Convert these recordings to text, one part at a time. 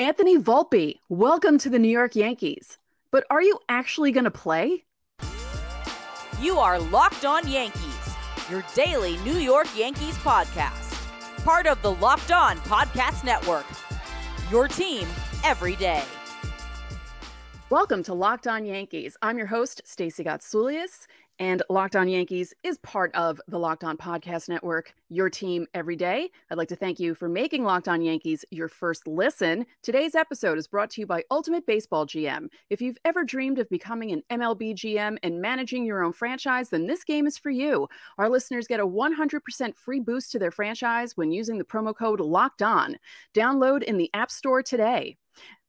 Anthony Volpe, welcome to the New York Yankees. But are you actually going to play? You are Locked On Yankees, your daily New York Yankees podcast. Part of the Locked On Podcast Network. Your team every day. Welcome to Locked On Yankees. I'm your host, Stacey Gotsulias, and Locked On Yankees is part of the Locked On Podcast Network, your team every day. I'd like to thank you for making Locked On Yankees your first listen. Today's episode is brought to you by Ultimate Baseball GM. If you've ever dreamed of becoming an MLB GM and managing your own franchise, then this game is for you. Our listeners get a 100% free boost to their franchise when using the promo code Locked On. Download in the App Store today.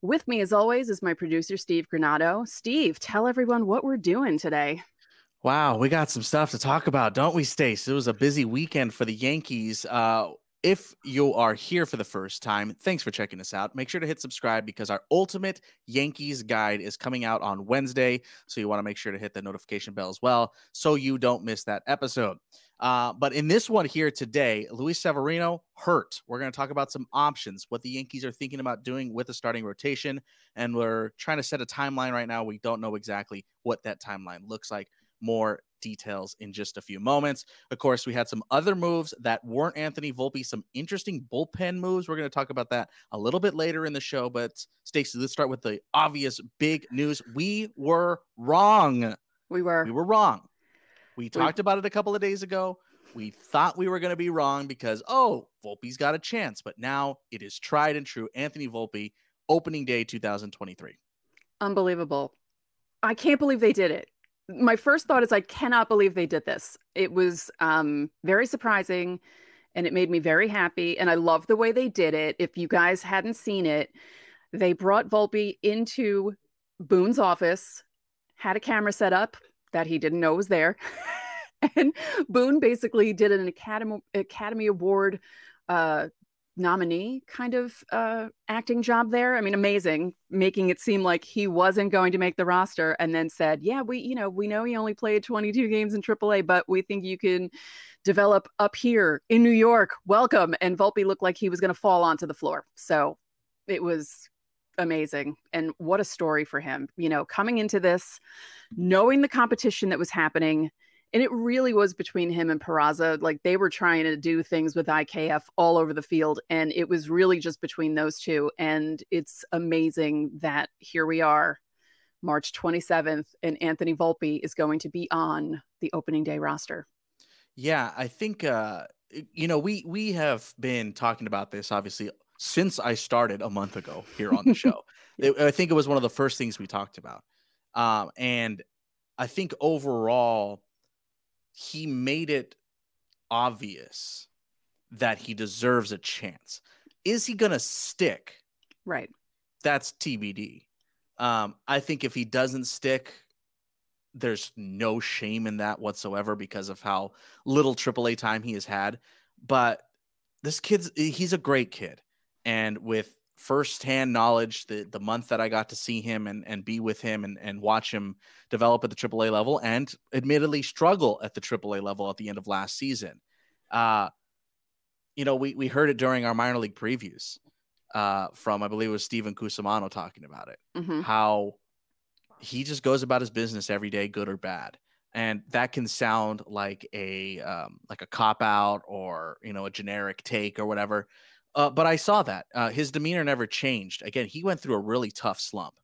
With me, as always, is my producer, Steve Granado. Steve, tell everyone what we're doing today. Wow, we got some stuff to talk about, don't we, Stace? It was a busy weekend for the Yankees. Uh, if you are here for the first time, thanks for checking us out. Make sure to hit subscribe because our ultimate Yankees guide is coming out on Wednesday. So you want to make sure to hit the notification bell as well so you don't miss that episode. Uh, but in this one here today, Luis Severino hurt. We're going to talk about some options, what the Yankees are thinking about doing with the starting rotation. And we're trying to set a timeline right now. We don't know exactly what that timeline looks like more details in just a few moments. Of course, we had some other moves that weren't Anthony Volpe, some interesting bullpen moves. We're going to talk about that a little bit later in the show. But Stacey, let's start with the obvious big news. We were wrong. We were. We were wrong. We, we talked about it a couple of days ago. We thought we were going to be wrong because, oh, Volpe's got a chance. But now it is tried and true. Anthony Volpe, opening day 2023. Unbelievable. I can't believe they did it my first thought is I cannot believe they did this. It was um, very surprising and it made me very happy. And I love the way they did it. If you guys hadn't seen it, they brought Volpe into Boone's office, had a camera set up that he didn't know was there. and Boone basically did an Academy Academy Award uh, nominee kind of uh, acting job there. I mean, amazing, making it seem like he wasn't going to make the roster, and then said, "Yeah, we, you know, we know he only played 22 games in AAA, but we think you can develop up here in New York. Welcome." And Volpe looked like he was going to fall onto the floor. So it was amazing, and what a story for him. You know, coming into this, knowing the competition that was happening and it really was between him and Peraza. Like they were trying to do things with IKF all over the field, and it was really just between those two. And it's amazing that here we are, March 27th, and Anthony Volpe is going to be on the opening day roster. Yeah, I think uh, you know we we have been talking about this obviously since I started a month ago here on the show. I think it was one of the first things we talked about, um, and I think overall he made it obvious that he deserves a chance. Is he going to stick? Right. That's TBD. Um, I think if he doesn't stick, there's no shame in that whatsoever because of how little AAA time he has had. But this kid's he's a great kid. And with firsthand knowledge the the month that I got to see him and and be with him and and watch him develop at the AAA level and admittedly struggle at the AAA level at the end of last season. Uh you know, we we heard it during our minor league previews uh from I believe it was Steven Cusimano talking about it. Mm-hmm. How he just goes about his business every day good or bad. And that can sound like a um, like a cop out or you know a generic take or whatever uh, but I saw that uh, his demeanor never changed. Again, he went through a really tough slump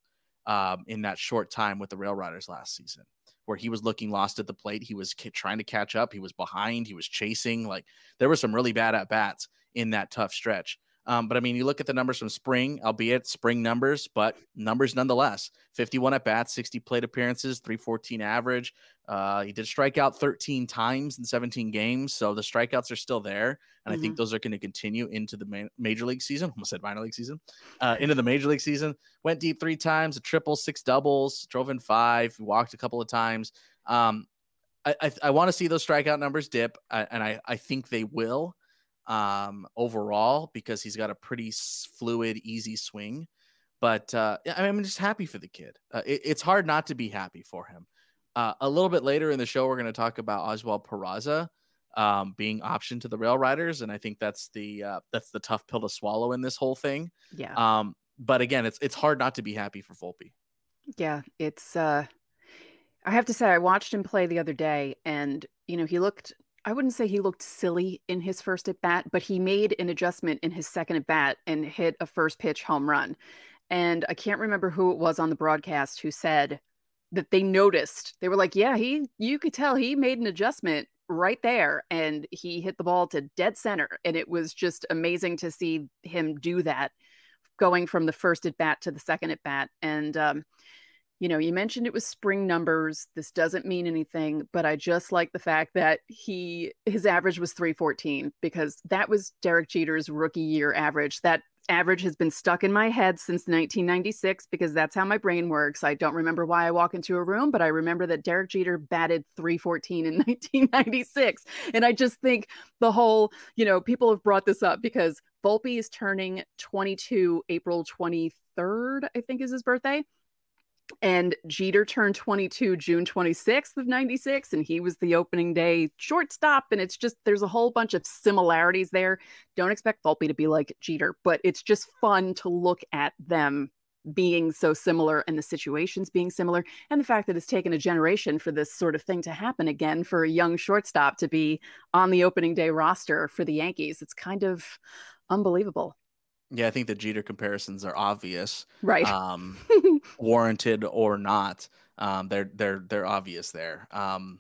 um, in that short time with the Rail Riders last season, where he was looking lost at the plate. He was k- trying to catch up. He was behind. He was chasing. Like there were some really bad at bats in that tough stretch. Um, but I mean, you look at the numbers from spring, albeit spring numbers, but numbers nonetheless 51 at bats, 60 plate appearances, 314 average. Uh, he did strike out 13 times in 17 games. So the strikeouts are still there. And mm-hmm. I think mm-hmm. those are going to continue into the ma- major league season. Almost said minor league season, uh, into the major league season. Went deep three times, a triple, six doubles, drove in five, walked a couple of times. Um, I, I, I want to see those strikeout numbers dip, uh, and I, I think they will um, overall because he's got a pretty fluid, easy swing. But uh, I'm just happy for the kid. Uh, it, it's hard not to be happy for him. Uh, a little bit later in the show, we're going to talk about Oswald Peraza um, being optioned to the Rail Riders, and I think that's the uh, that's the tough pill to swallow in this whole thing. Yeah. Um, but again, it's it's hard not to be happy for Volpe. Yeah, it's uh I have to say I watched him play the other day and you know, he looked I wouldn't say he looked silly in his first at bat, but he made an adjustment in his second at bat and hit a first pitch home run. And I can't remember who it was on the broadcast who said that they noticed. They were like, "Yeah, he you could tell he made an adjustment right there and he hit the ball to dead center and it was just amazing to see him do that going from the first at bat to the second at bat and um, you know you mentioned it was spring numbers this doesn't mean anything but i just like the fact that he his average was 314 because that was derek jeter's rookie year average that average has been stuck in my head since 1996 because that's how my brain works. I don't remember why I walk into a room, but I remember that Derek Jeter batted 314 in 1996. And I just think the whole, you know, people have brought this up because Volpe is turning 22 April 23rd, I think is his birthday and Jeter turned 22 June 26th of 96 and he was the opening day shortstop and it's just there's a whole bunch of similarities there. Don't expect Volpe to be like Jeter, but it's just fun to look at them being so similar and the situations being similar and the fact that it's taken a generation for this sort of thing to happen again for a young shortstop to be on the opening day roster for the Yankees. It's kind of unbelievable. Yeah, I think the Jeter comparisons are obvious, right? Um, warranted or not, um, they're they're they're obvious there. Um,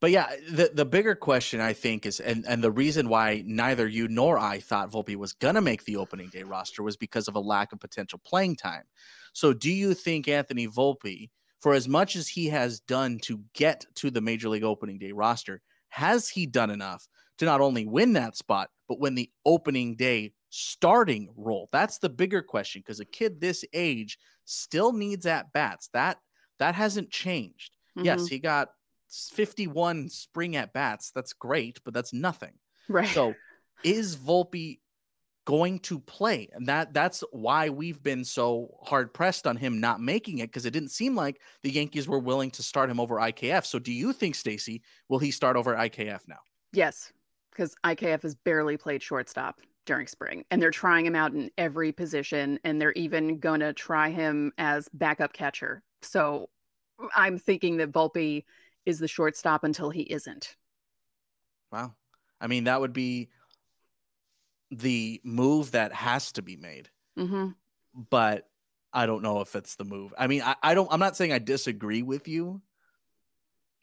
but yeah, the the bigger question I think is, and and the reason why neither you nor I thought Volpe was gonna make the opening day roster was because of a lack of potential playing time. So, do you think Anthony Volpe, for as much as he has done to get to the Major League Opening Day roster, has he done enough to not only win that spot, but win the opening day starting role? That's the bigger question because a kid this age still needs at bats. That that hasn't changed. Mm-hmm. Yes, he got 51 spring at bats. That's great, but that's nothing. Right. So is Volpe going to play? And that that's why we've been so hard pressed on him not making it because it didn't seem like the Yankees were willing to start him over IKF. So do you think Stacy will he start over IKF now? Yes, because IKF has barely played shortstop during spring and they're trying him out in every position and they're even going to try him as backup catcher. So I'm thinking that Volpe is the shortstop until he isn't. Wow. I mean, that would be the move that has to be made. Mm-hmm. But I don't know if it's the move. I mean, I, I don't, I'm not saying I disagree with you,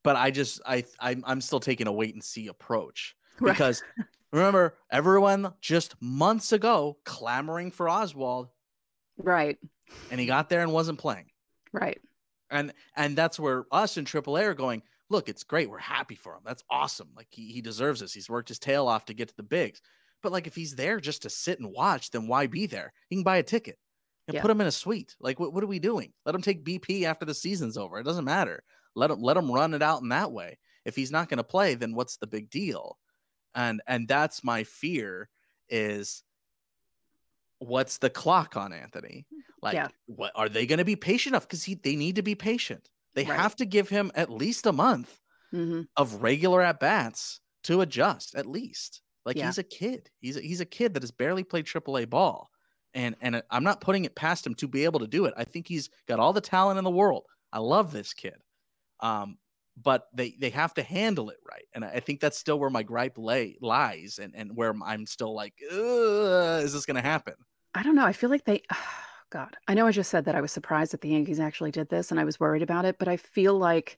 but I just, I, I'm, I'm still taking a wait and see approach because Remember, everyone just months ago clamoring for Oswald. Right. And he got there and wasn't playing. Right. And and that's where us in AAA are going, look, it's great. We're happy for him. That's awesome. Like he, he deserves this. He's worked his tail off to get to the bigs. But like if he's there just to sit and watch, then why be there? He can buy a ticket and yeah. put him in a suite. Like what, what are we doing? Let him take BP after the season's over. It doesn't matter. Let him let him run it out in that way. If he's not going to play, then what's the big deal? And and that's my fear is what's the clock on Anthony? Like, yeah. what are they going to be patient enough? Because they need to be patient. They right. have to give him at least a month mm-hmm. of regular at bats to adjust. At least, like yeah. he's a kid. He's a, he's a kid that has barely played AAA ball, and and I'm not putting it past him to be able to do it. I think he's got all the talent in the world. I love this kid. Um, but they they have to handle it right and i think that's still where my gripe lay lies and and where i'm still like is this going to happen i don't know i feel like they oh, god i know i just said that i was surprised that the yankees actually did this and i was worried about it but i feel like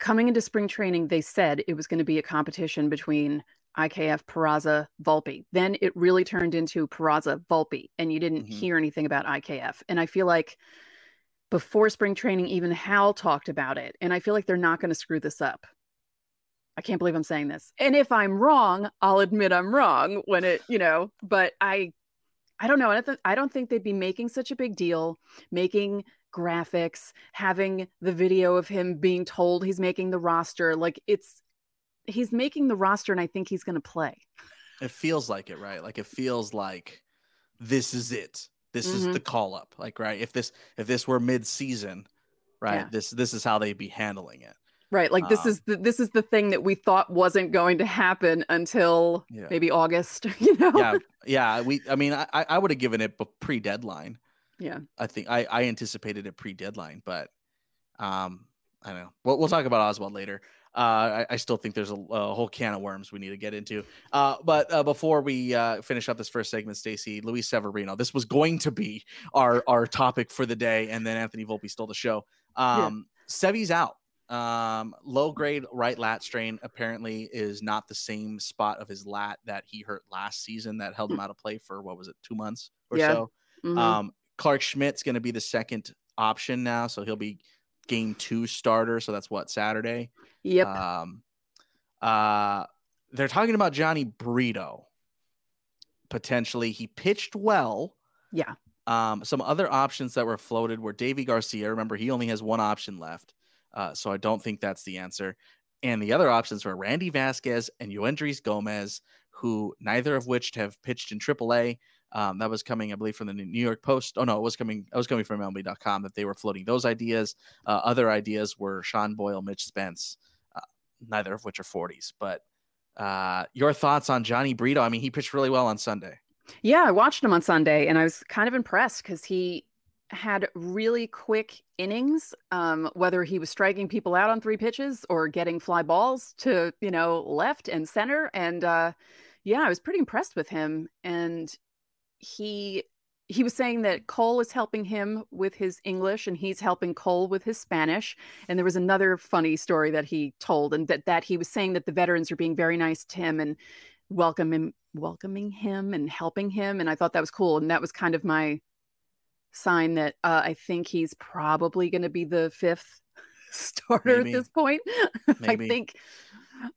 coming into spring training they said it was going to be a competition between IKF, Peraza, Volpe. Then it really turned into Peraza, Volpe, and you didn't mm-hmm. hear anything about IKF. And I feel like before spring training, even Hal talked about it. And I feel like they're not going to screw this up. I can't believe I'm saying this. And if I'm wrong, I'll admit I'm wrong when it, you know, but I I don't know. I don't, I don't think they'd be making such a big deal, making graphics, having the video of him being told he's making the roster. Like it's he's making the roster and I think he's going to play. It feels like it, right? Like it feels like this is it this mm-hmm. is the call up like right if this if this were mid-season right yeah. this this is how they'd be handling it right like this um, is the this is the thing that we thought wasn't going to happen until yeah. maybe august you know yeah yeah we i mean i i would have given it a pre-deadline Yeah. I think I, I anticipated it pre deadline, but um, I don't know. We'll, we'll talk about Oswald later. Uh, I, I, still think there's a, a, whole can of worms we need to get into. Uh, but uh, before we uh, finish up this first segment, Stacy, Luis Severino, this was going to be our our topic for the day, and then Anthony Volpe stole the show. Um, yeah. Sevy's out. Um, low grade right lat strain apparently is not the same spot of his lat that he hurt last season that held him out of play for what was it, two months or yeah. so. Mm-hmm. Um, Clarke Schmidt's going to be the second option now, so he'll be game two starter. So that's what Saturday. Yep. Um, uh, they're talking about Jhony Brito. Potentially, he pitched well. Yeah. Um, some other options that were floated were Deivi Garcia. Remember, he only has one option left, uh, so I don't think that's the answer. And the other options were Randy Vasquez and Yoendrys Gomez, who neither of which have pitched in AAA. Um, that was coming, I believe, from the New York Post. Oh no, it was coming. I was coming from MLB.com that they were floating those ideas. Uh, other ideas were Sean Boyle, Mitch Spence, uh, neither of which are 40s. But uh, your thoughts on Jhony Brito? I mean, he pitched really well on Sunday. Yeah, I watched him on Sunday, and I was kind of impressed because he had really quick innings. Um, whether he was striking people out on three pitches or getting fly balls to you know left and center, and uh, yeah, I was pretty impressed with him. And he he was saying that Cole is helping him with his English and he's helping Cole with his Spanish. And there was another funny story that he told, and that that he was saying that the veterans are being very nice to him and welcome him, welcoming him and helping him. And I thought that was cool. And that was kind of my sign that uh, I think he's probably going to be the fifth starter Maybe. at this point. I think.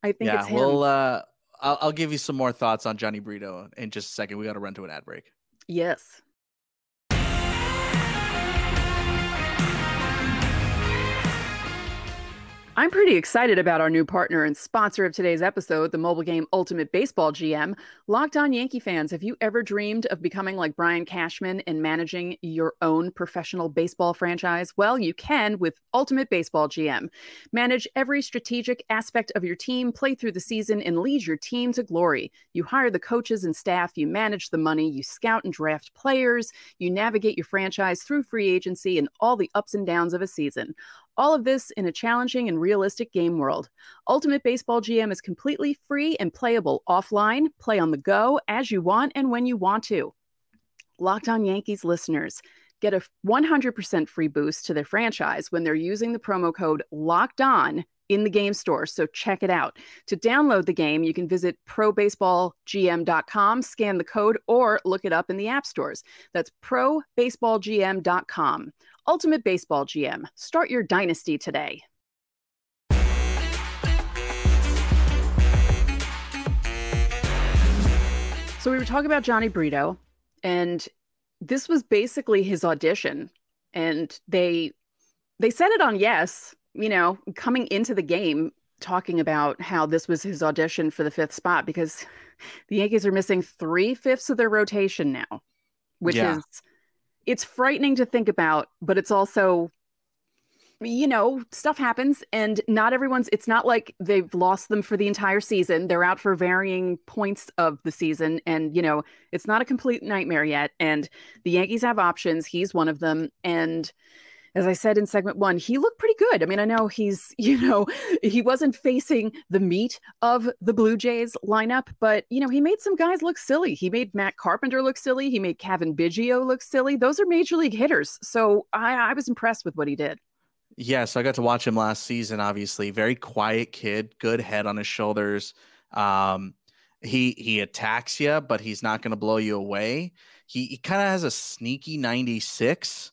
I think yeah, it's him. Well, uh, I'll, I'll give you some more thoughts on Jhony Brito in just a second. We got to run to an ad break. Yes. I'm pretty excited about our new partner and sponsor of today's episode, the mobile game Ultimate Baseball GM. Locked on Yankee fans, have you ever dreamed of becoming like Brian Cashman and managing your own professional baseball franchise? Well, you can with Ultimate Baseball GM. Manage every strategic aspect of your team, play through the season, and lead your team to glory. You hire the coaches and staff, you manage the money, you scout and draft players, you navigate your franchise through free agency and all the ups and downs of a season. All of this in a challenging and realistic game world. Ultimate Baseball GM is completely free and playable offline, play on the go, as you want, and when you want to. Locked on Yankees listeners get a 100% free boost to their franchise when they're using the promo code Locked On in the game store. So check it out. To download the game, you can visit probaseballgm.com, scan the code, or look it up in the app stores. That's probaseballgm.com. Ultimate Baseball GM. Start your dynasty today. So we were talking about Jhony Brito, and this was basically his audition. And they they said it on yes, you know, coming into the game, talking about how this was his audition for the fifth spot because the Yankees are missing three fifths of their rotation now, which yeah. is it's frightening to think about, but it's also you know, stuff happens and not everyone's it's not like they've lost them for the entire season. They're out for varying points of the season and you know, it's not a complete nightmare yet and the Yankees have options. He's one of them and as I said in segment one, he looked pretty good. I mean, I know he's, you know, he wasn't facing the meat of the Blue Jays lineup, but, you know, he made some guys look silly. He made Matt Carpenter look silly. He made Cavan Biggio look silly. Those are major league hitters. So I, I was impressed with what he did. Yeah, so I got to watch him last season, obviously. Very quiet kid, good head on his shoulders. Um, he he attacks you, but he's not going to blow you away. He, he kind of has a sneaky 96.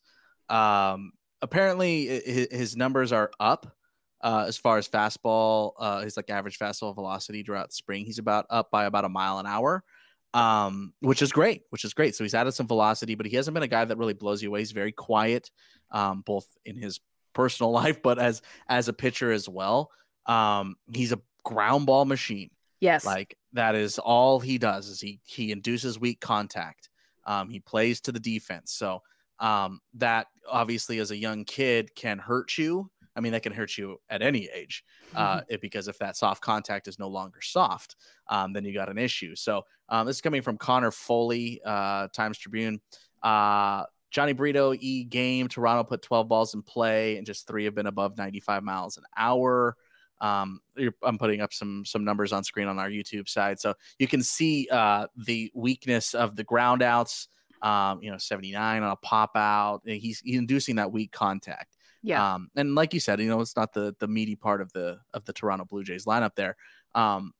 Um, apparently his numbers are up uh, as far as fastball, uh, his like average fastball velocity throughout the spring. He's about up by about a mile an hour, um, which is great, which is great. So he's added some velocity, but he hasn't been a guy that really blows you away. He's very quiet, um, both in his personal life, but as as a pitcher as well. Um, he's a ground ball machine. Yes, like that is all he does. Is he he induces weak contact. Um, he plays to the defense. So um, that obviously as a young kid can hurt you. I mean, that can hurt you at any age, uh, mm-hmm. it, because if that soft contact is no longer soft, um, then you got an issue. So um, this is coming from Conor Foley, uh, Times Tribune. Uh, Jhony Brito E game. Toronto put 12 balls in play, and just three have been above 95 miles an hour. Um, I'm putting up some some numbers on screen on our YouTube side, so you can see uh, the weakness of the ground outs. Um, you know, 79 on a pop out. He's, he's inducing that weak contact. Yeah. Um, and like you said, you know, it's not the the meaty part of the of the Toronto Blue Jays lineup there. Um,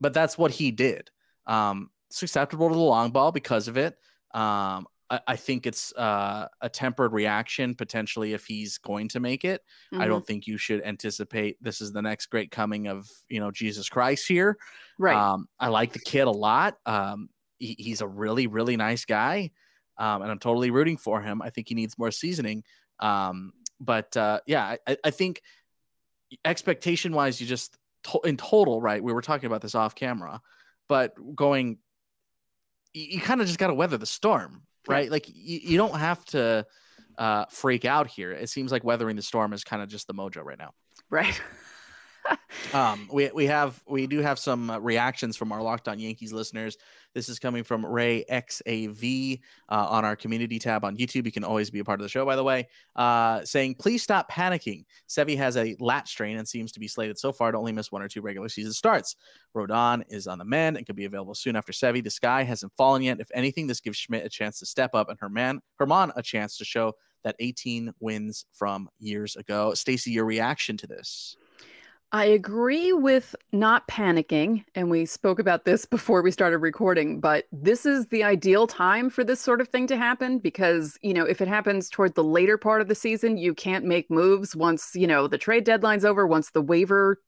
but that's what he did. Um, susceptible to the long ball because of it. Um, I, I think it's uh, a tempered reaction potentially if he's going to make it. Mm-hmm. I don't think you should anticipate this is the next great coming of you know Jesus Christ here. Right. Um, I like the kid a lot. Um, he, he's a really really nice guy, um, and I'm totally rooting for him. I think he needs more seasoning. Um, but uh, yeah, I, I think expectation wise, you just to- in total, right? We were talking about this off camera, but going, you, you kind of just got to weather the storm, right? right. Like you, you don't have to uh, freak out here. It seems like weathering the storm is kind of just the mojo right now. Right. um, we we have we do have some uh, reactions from our Locked On Yankees listeners. This is coming from Ray XAV uh, on our community tab on YouTube. You can always be a part of the show, by the way. Uh, saying, please stop panicking. Sevy has a lat strain and seems to be slated so far to only miss one or two regular season starts. Rodon is on the mend and could be available soon after Sevy. The sky hasn't fallen yet. If anything, this gives Schmidt a chance to step up and Herman Germán a chance to show that 18 wins from years ago. Stacy, your reaction to this? I agree with not panicking. And we spoke about this before we started recording, but this is the ideal time for this sort of thing to happen because, you know, if it happens toward the later part of the season, you can't make moves once, you know, the trade deadline's over, once the waiver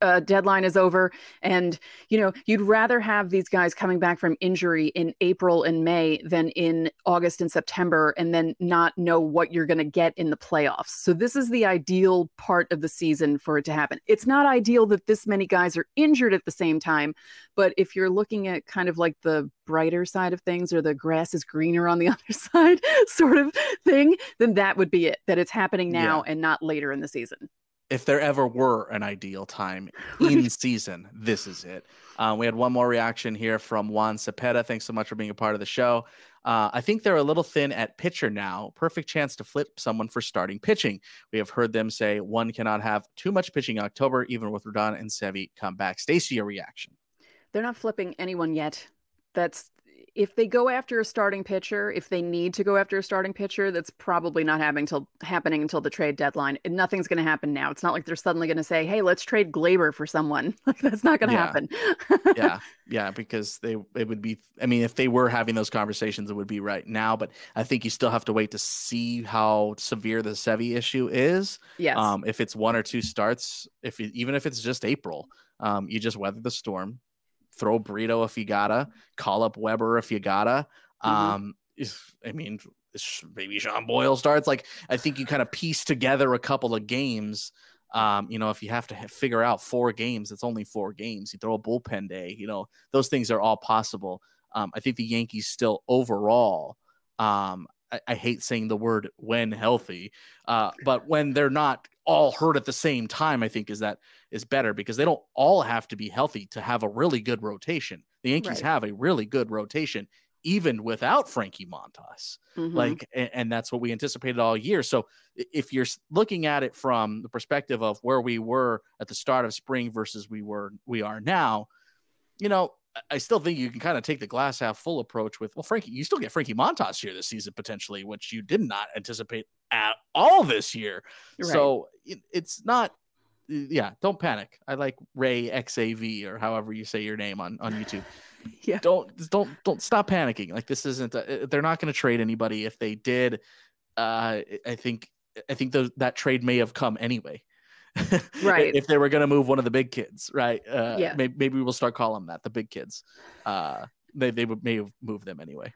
uh, deadline is over. And you know you'd rather have these guys coming back from injury in april and may than in august and september and then not know what you're going to get in the playoffs. So this is the ideal part of the season for it to happen. It's not ideal that this many guys are injured at the same time but if you're looking at kind of like the brighter side of things or the grass is greener on the other side sort of thing then that would be it that it's happening now yeah. and not later in the season if there ever were an ideal time in season, this is it. Uh, we had one more reaction here from Juan Cepeda. Thanks so much for being a part of the show. Uh, I think they're a little thin at pitcher now. Perfect chance to flip someone for starting pitching. We have heard them say one cannot have too much pitching in October, even with Rodon and Sevy come back. Stacy, a reaction? They're not flipping anyone yet. That's if they go after a starting pitcher, if they need to go after a starting pitcher, that's probably not happening till happening until the trade deadline. And nothing's going to happen now. It's not like they're suddenly going to say, "Hey, let's trade Gleyber for someone." that's not going to yeah. happen. yeah, yeah, because they it would be. I mean, if they were having those conversations, it would be right now. But I think you still have to wait to see how severe the Sevi issue is. Yes. Um, if it's one or two starts, if it, even if it's just April, um, you just weather the storm throw Brito if you gotta, call up Weber if you gotta. Mm-hmm. Um, I mean, maybe Sean Boyle starts. Like, I think you kind of piece together a couple of games. Um, you know, if you have to figure out four games, it's only four games. You throw a bullpen day, you know, those things are all possible. Um, I think the Yankees still overall, um, I, I, hate saying the word when healthy, uh, but when they're not all hurt at the same time, I think is that is better because they don't all have to be healthy to have a really good rotation. The Yankees right. have a really good rotation even without Frankie Montas. Mm-hmm. Like, and, and, that's what we anticipated all year. So if you're looking at it from the perspective of where we were at the start of spring versus we were we are now, you know, I still think you can kind of take the glass half full approach with, well, Frankie, you still get Frankie Montas here this season potentially, which you did not anticipate at all this year. Right. So it, it's not, yeah, don't panic. I like Ray XAV or however you say your name on, on YouTube. yeah. Don't, don't, don't stop panicking. Like this isn't, a, they're not going to trade anybody. If they did, uh, I think, I think the, that trade may have come anyway. Right. if they were going to move one of the big kids, right? Uh, yeah. Maybe, maybe we'll start calling them that the big kids. Uh, they they would may have moved them anyway.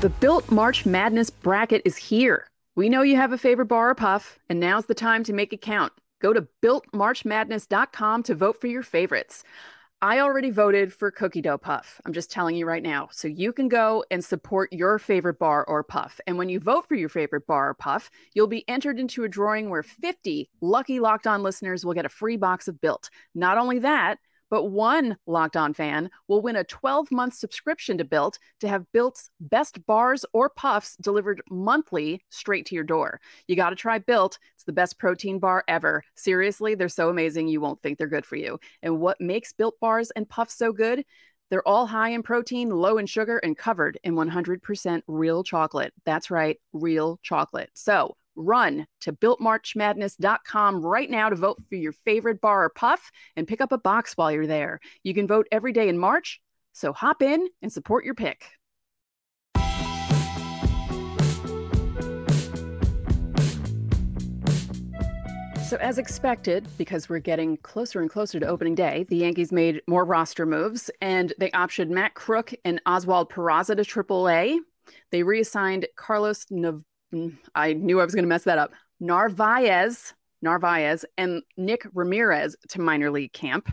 The Built March Madness bracket is here. We know you have a favorite bar or puff, and now's the time to make it count. Go to builtmarchmadness.com to vote for your favorites. I already voted for Cookie Dough Puff. I'm just telling you right now. So you can go and support your favorite bar or puff. And when you vote for your favorite bar or puff, you'll be entered into a drawing where 50 lucky locked on listeners will get a free box of Built. Not only that, but one Locked On fan will win a 12 month subscription to Built to have Built's best bars or puffs delivered monthly straight to your door. You got to try Built. It's the best protein bar ever. Seriously, they're so amazing you won't think they're good for you. And what makes Built bars and puffs so good? They're all high in protein, low in sugar, and covered in 100% real chocolate. That's right, real chocolate. So run to builtmarchmadness.com right now to vote for your favorite bar or puff and pick up a box while you're there. You can vote every day in March, so hop in and support your pick. So, as expected, because we're getting closer and closer to opening day, the Yankees made more roster moves and they optioned Matt Krook and Oswald Peraza to AAA. They reassigned Carlos Nav- I knew I was going to mess that up. Narvaez, Narvaez, and Nick Ramirez to minor league camp.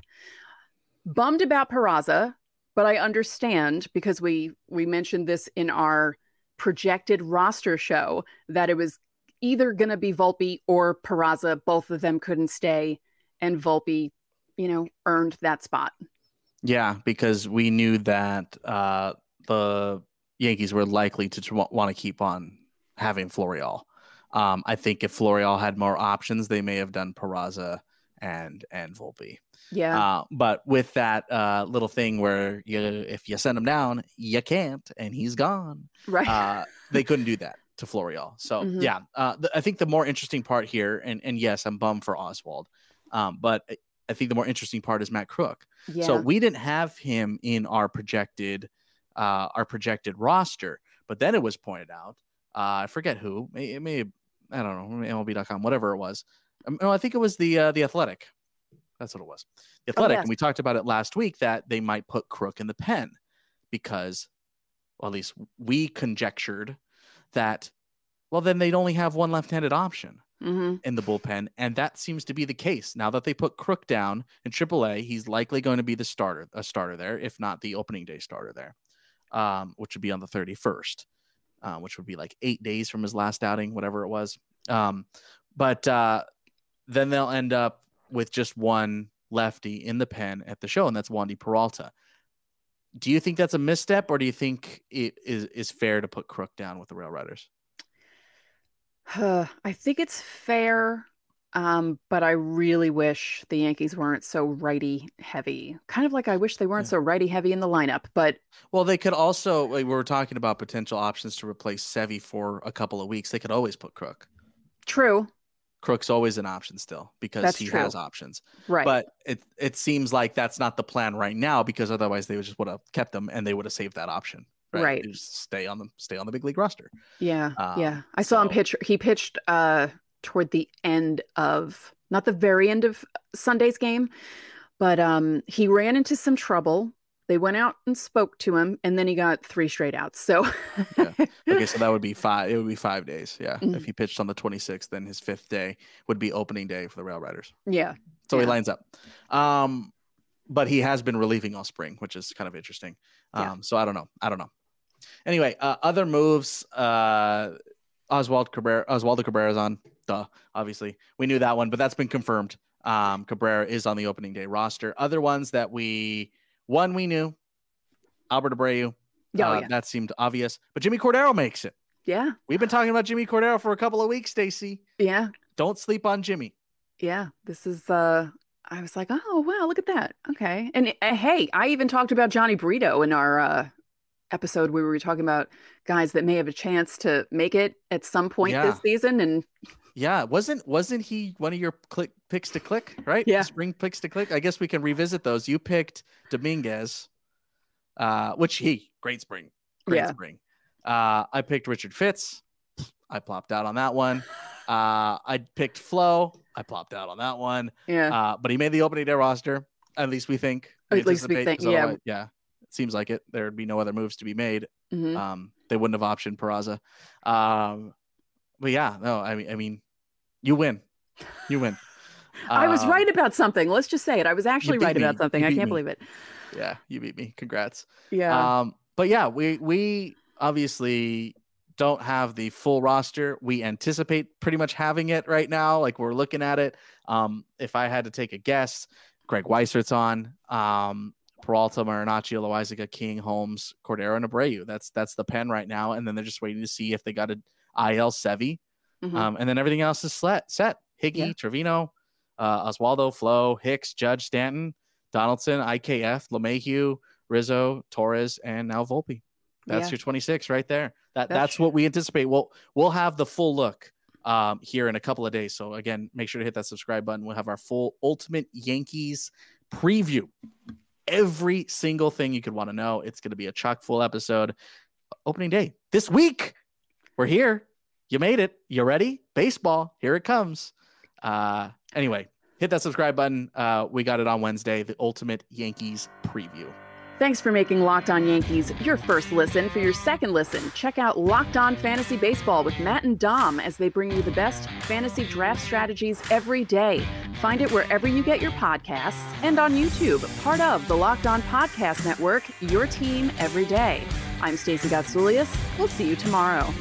Bummed about Peraza, but I understand because we we mentioned this in our projected roster show that it was either going to be Volpe or Peraza. Both of them couldn't stay, and Volpe, you know, earned that spot. Yeah, because we knew that uh, the Yankees were likely to want to keep on having Florial. Um, I think if Florial had more options, they may have done Peraza and and Volpe. Yeah. Uh, but with that uh, little thing where you, if you send him down, you can't, and he's gone. Right. Uh, they couldn't do that to Florial. So Mhm. yeah, uh, th- I think the more interesting part here, and and yes, I'm bummed for Oswald, um, but I- I think the more interesting part is Matt Krook. yeah. So we didn't have him in our projected uh, our projected roster, but then it was pointed out. Uh, I forget who. It may I don't know MLB.com, whatever it was. Um, no, I think it was the uh, the Athletic. That's what it was. The Athletic, yes. and we talked about it last week that they might put Krook in the pen because, well, at least we conjectured that. Well, then they'd only have one left-handed option hmm in the bullpen, and that seems to be the case. Now that they put Krook down in AAA, he's likely going to be the starter, a starter there, if not the opening day starter there, um, which would be on the 31st, uh, which would be like eight days from his last outing, whatever it was. Um, but uh, then they'll end up with just one lefty in the pen at the show, and that's Wandy Peralta. Do you think that's a misstep, or do you think it is is fair to put Krook down with the Rail Riders? I think it's fair, um, but I really wish the Yankees weren't so righty heavy. Kind of like I wish they weren't Yeah. so righty heavy in the lineup. But Well, they could also like, we were talking about potential options to replace Sevi for a couple of weeks. They could always put Krook. true, Krook's always an option still because That's he true. has options. right? But it it seems like that's not the plan right now because otherwise they would just would have kept them and they would have saved that option. Right. They just stay on the stay on the big league roster. yeah, um, yeah. I saw him pitch. He pitched uh, toward the end of not the very end of Sunday's game, but um, he ran into some trouble. They went out and spoke to him, and then he got three straight outs. So, Yeah. Okay, so that would be five. It would be five days. Yeah. Mhm. If he pitched on the 26th, then his fifth day would be opening day for the Rail Riders. yeah, So he lines up. Um, but he has been relieving all spring, which is kind of interesting. Um, Yeah. so I don't know. I don't know. Anyway, uh, other moves. Uh, Oswald Cabrera, Oswaldo Cabrera's on. Duh. Obviously, we knew that one, but that's been confirmed. Um, Cabrera is on the opening day roster. Other ones that we one we knew, Albert Abreu. Oh, uh, yeah. That seemed obvious, but Jimmy Cordero makes it. yeah, We've been talking about Jimmy Cordero for a couple of weeks, Stacy. yeah. Don't sleep on Jimmy. Yeah, this is uh I was like, "Oh, wow, look at that." Okay. And uh, hey, I even talked about Jhony Brito in our uh episode where we were talking about guys that may have a chance to make it at some point Yeah. this season and Yeah, wasn't wasn't he one of your click picks to click, right? Yeah. Spring picks to click. I guess we can revisit those. You picked Dominguez, uh, which he great spring. Great Yeah. spring. Uh, I picked Richard Fitts. I plopped out on that one. Uh, I picked Flo. I plopped out on that one. yeah. Uh, but he made the opening day roster. At least we think. At least we think, yeah. yeah. It seems like it. There would be no other moves to be made. mhm. Um, they wouldn't have optioned Peraza. Um, but yeah, no, I mean, I mean, you win, you win. I was Um, right about something. Let's just say it. I was actually right about something. I can't me. believe it. Yeah, you beat me. Congrats. Yeah. Um, but yeah, we we obviously don't have the full roster. We anticipate pretty much having it right now. Like we're looking at it. Um, if I had to take a guess, Greg Weisert's on. Um, Peralta, Marinaccio, Loaisiga, King, Holmes, Cordero, and Abreu. That's that's the pen right now. And then they're just waiting to see if they got an IL Sevy. Mhm. Um, and then everything else is set. set. Higgy, Yeah. Trevino, uh, Oswaldo, Flo, Hicks, Judge, Stanton, Donaldson, IKF, LeMahieu, Rizzo, Torres, and now Volpe. That's Yeah. your 26 right there. That That's that's, what we anticipate. We'll we'll have the full look um, here in a couple of days. So again, make sure to hit that subscribe button. We'll have our full Ultimate Yankees preview. Every single thing you could want to know. It's going to be a chock full episode. Opening day this week. We're here. You made it. You ready? Baseball. Here it comes. Uh, anyway, hit that subscribe button. Uh, we got it on Wednesday. The Ultimate Yankees preview. Thanks for making Locked On Yankees your first listen. For your second listen, check out Locked On Fantasy Baseball with Matt and Dom as they bring you the best fantasy draft strategies every day. Find it wherever you get your podcasts and on YouTube, part of the Locked On Podcast Network, your team every day. I'm Stacey Gotsulias. We'll see you tomorrow.